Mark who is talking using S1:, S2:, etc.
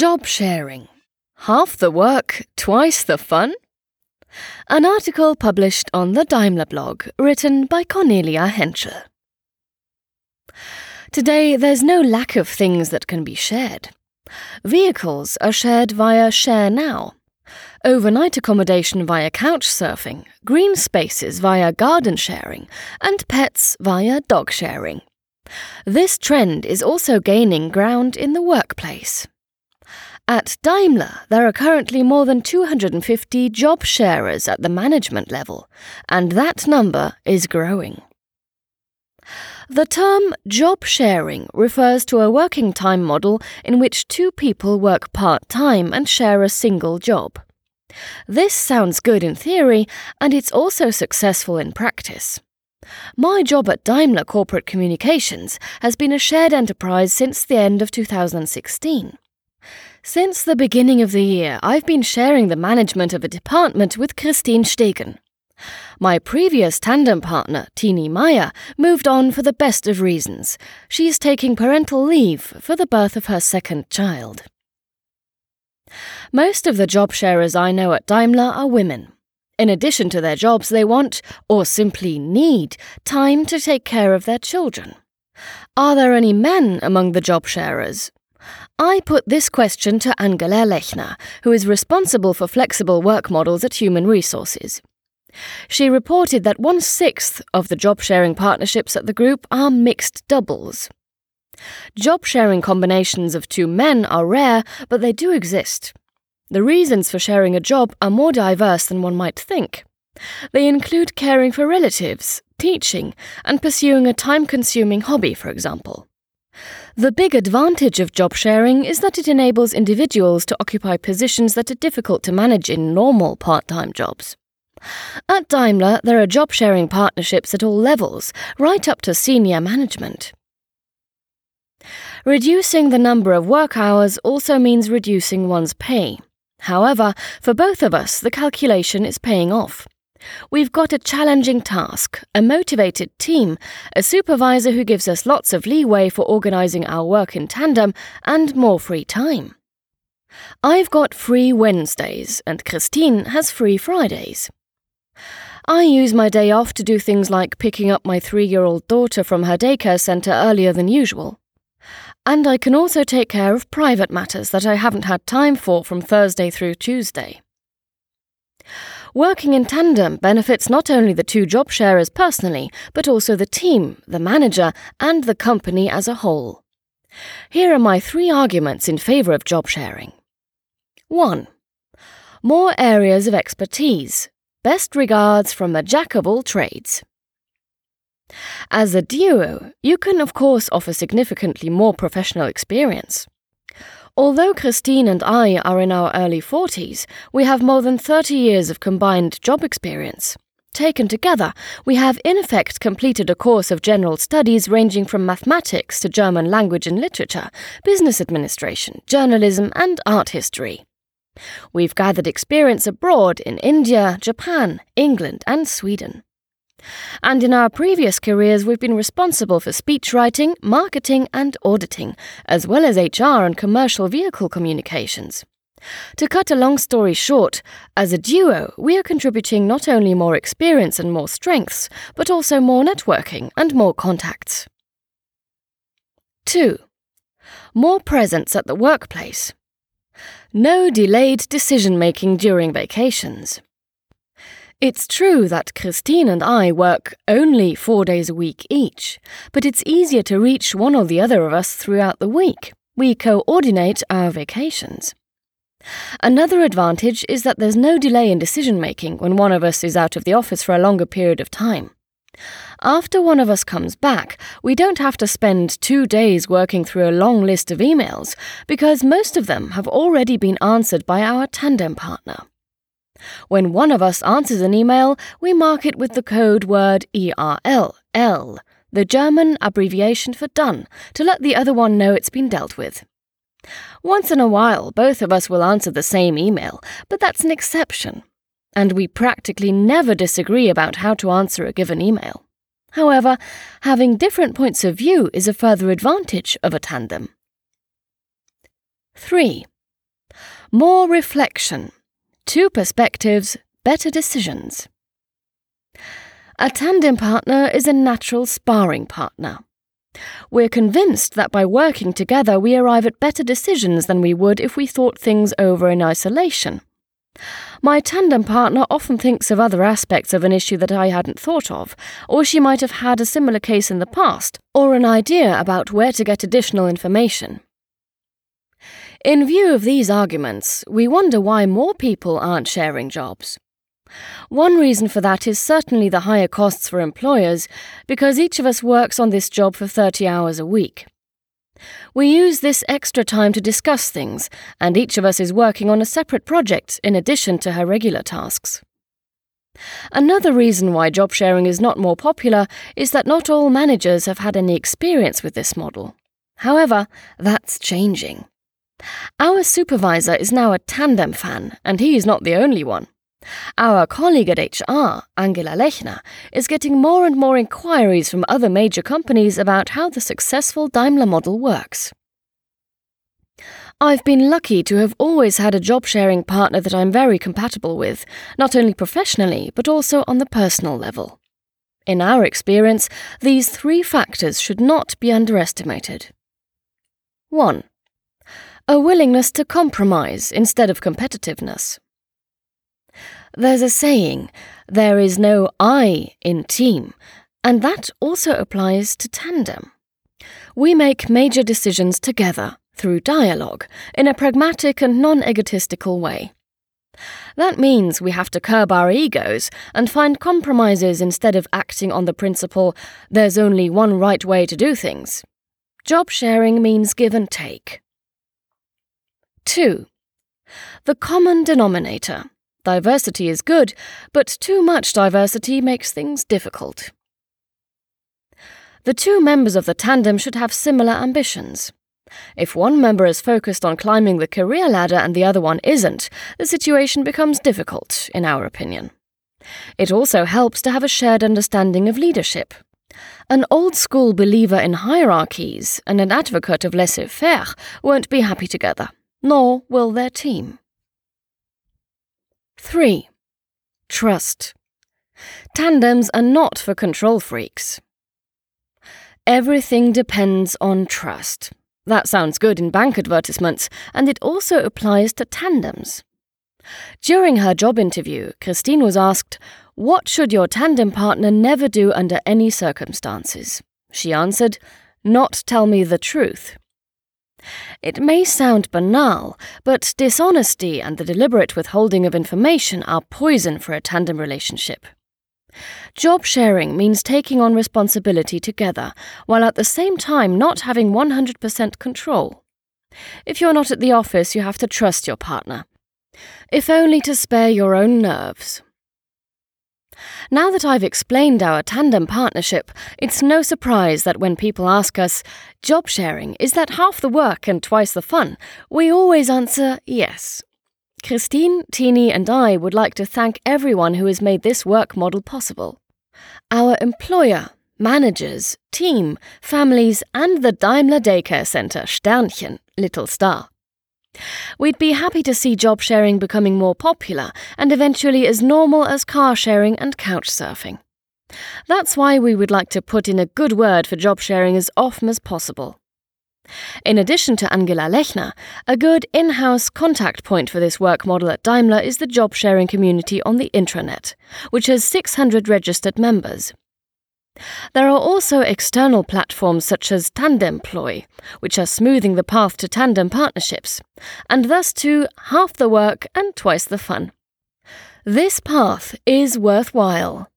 S1: Job sharing. Half the work, twice the fun? An article published on the Daimler blog, written by Cornelia Henscher. Today, there's no lack of things that can be shared. Vehicles are shared via Share Now, overnight accommodation via couch surfing, green spaces via garden sharing, and pets via dog sharing. This trend is also gaining ground in the workplace. At Daimler, there are currently more than 250 job sharers at the management level, and that number is growing. The term job sharing refers to a working time model in which two people work part time and share a single job. This sounds good in theory, and it's also successful in practice. My job at Daimler Corporate Communications has been a shared enterprise since the end of 2016. Since the beginning of the year, I've been sharing the management of a department with Christine Stegen. My previous tandem partner, Tini Meyer, moved on for the best of reasons. She is taking parental leave for the birth of her second child. Most of the job sharers I know at Daimler are women. In addition to their jobs, they want, or simply need, time to take care of their children. Are there any men among the job sharers? I put this question to Angela Lechner, who is responsible for flexible work models at Human Resources. She reported that one sixth of the job sharing partnerships at the group are mixed doubles. Job sharing combinations of two men are rare, but they do exist. The reasons for sharing a job are more diverse than one might think. They include caring for relatives, teaching, and pursuing a time consuming hobby, for example. The big advantage of job sharing is that it enables individuals to occupy positions that are difficult to manage in normal part time jobs. At Daimler, there are job sharing partnerships at all levels, right up to senior management. Reducing the number of work hours also means reducing one's pay. However, for both of us, the calculation is paying off. We've got a challenging task, a motivated team, a supervisor who gives us lots of leeway for organising our work in tandem, and more free time. I've got free Wednesdays, and Christine has free Fridays. I use my day off to do things like picking up my three year old daughter from her daycare centre earlier than usual. And I can also take care of private matters that I haven't had time for from Thursday through Tuesday. Working in tandem benefits not only the two job sharers personally, but also the team, the manager, and the company as a whole. Here are my three arguments in favour of job sharing. 1. More areas of expertise. Best regards from a jack of all trades. As a duo, you can of course offer significantly more professional experience. Although Christine and I are in our early 40s, we have more than 30 years of combined job experience. Taken together, we have in effect completed a course of general studies ranging from mathematics to German language and literature, business administration, journalism, and art history. We've gathered experience abroad in India, Japan, England, and Sweden. And in our previous careers, we've been responsible for speech writing, marketing, and auditing, as well as HR and commercial vehicle communications. To cut a long story short, as a duo, we are contributing not only more experience and more strengths, but also more networking and more contacts. 2. More presence at the workplace. No delayed decision making during vacations. It's true that Christine and I work only four days a week each, but it's easier to reach one or the other of us throughout the week. We coordinate our vacations. Another advantage is that there's no delay in decision making when one of us is out of the office for a longer period of time. After one of us comes back, we don't have to spend two days working through a long list of emails because most of them have already been answered by our tandem partner. When one of us answers an email, we mark it with the code word ERL, L, the German abbreviation for done, to let the other one know it's been dealt with. Once in a while, both of us will answer the same email, but that's an exception. And we practically never disagree about how to answer a given email. However, having different points of view is a further advantage of a tandem. 3. More reflection. Two perspectives, better decisions. A tandem partner is a natural sparring partner. We're convinced that by working together we arrive at better decisions than we would if we thought things over in isolation. My tandem partner often thinks of other aspects of an issue that I hadn't thought of, or she might have had a similar case in the past, or an idea about where to get additional information. In view of these arguments, we wonder why more people aren't sharing jobs. One reason for that is certainly the higher costs for employers, because each of us works on this job for 30 hours a week. We use this extra time to discuss things, and each of us is working on a separate project in addition to her regular tasks. Another reason why job sharing is not more popular is that not all managers have had any experience with this model. However, that's changing. Our supervisor is now a tandem fan, and he is not the only one. Our colleague at HR, Angela Lechner, is getting more and more inquiries from other major companies about how the successful Daimler model works. I've been lucky to have always had a job sharing partner that I'm very compatible with, not only professionally, but also on the personal level. In our experience, these three factors should not be underestimated. 1. A willingness to compromise instead of competitiveness. There's a saying, there is no I in team, and that also applies to tandem. We make major decisions together, through dialogue, in a pragmatic and non egotistical way. That means we have to curb our egos and find compromises instead of acting on the principle there's only one right way to do things. Job sharing means give and take. 2. The common denominator. Diversity is good, but too much diversity makes things difficult. The two members of the tandem should have similar ambitions. If one member is focused on climbing the career ladder and the other one isn't, the situation becomes difficult, in our opinion. It also helps to have a shared understanding of leadership. An old school believer in hierarchies and an advocate of laissez faire won't be happy together, nor will their team. 3. Trust. Tandems are not for control freaks. Everything depends on trust. That sounds good in bank advertisements, and it also applies to tandems. During her job interview, Christine was asked, What should your tandem partner never do under any circumstances? She answered, Not tell me the truth. It may sound banal, but dishonesty and the deliberate withholding of information are poison for a tandem relationship. Job sharing means taking on responsibility together, while at the same time not having 100% control. If you're not at the office, you have to trust your partner. If only to spare your own nerves. Now that I've explained our tandem partnership, it's no surprise that when people ask us, job sharing, is that half the work and twice the fun? We always answer yes. Christine, Tini, and I would like to thank everyone who has made this work model possible. Our employer, managers, team, families, and the Daimler Daycare Center, Sternchen, Little Star. We'd be happy to see job sharing becoming more popular and eventually as normal as car sharing and couch surfing. That's why we would like to put in a good word for job sharing as often as possible. In addition to Angela Lechner, a good in house contact point for this work model at Daimler is the job sharing community on the intranet, which has 600 registered members. There are also external platforms such as Tandemploy, which are smoothing the path to tandem partnerships, and thus to half the work and twice the fun. This path is worthwhile.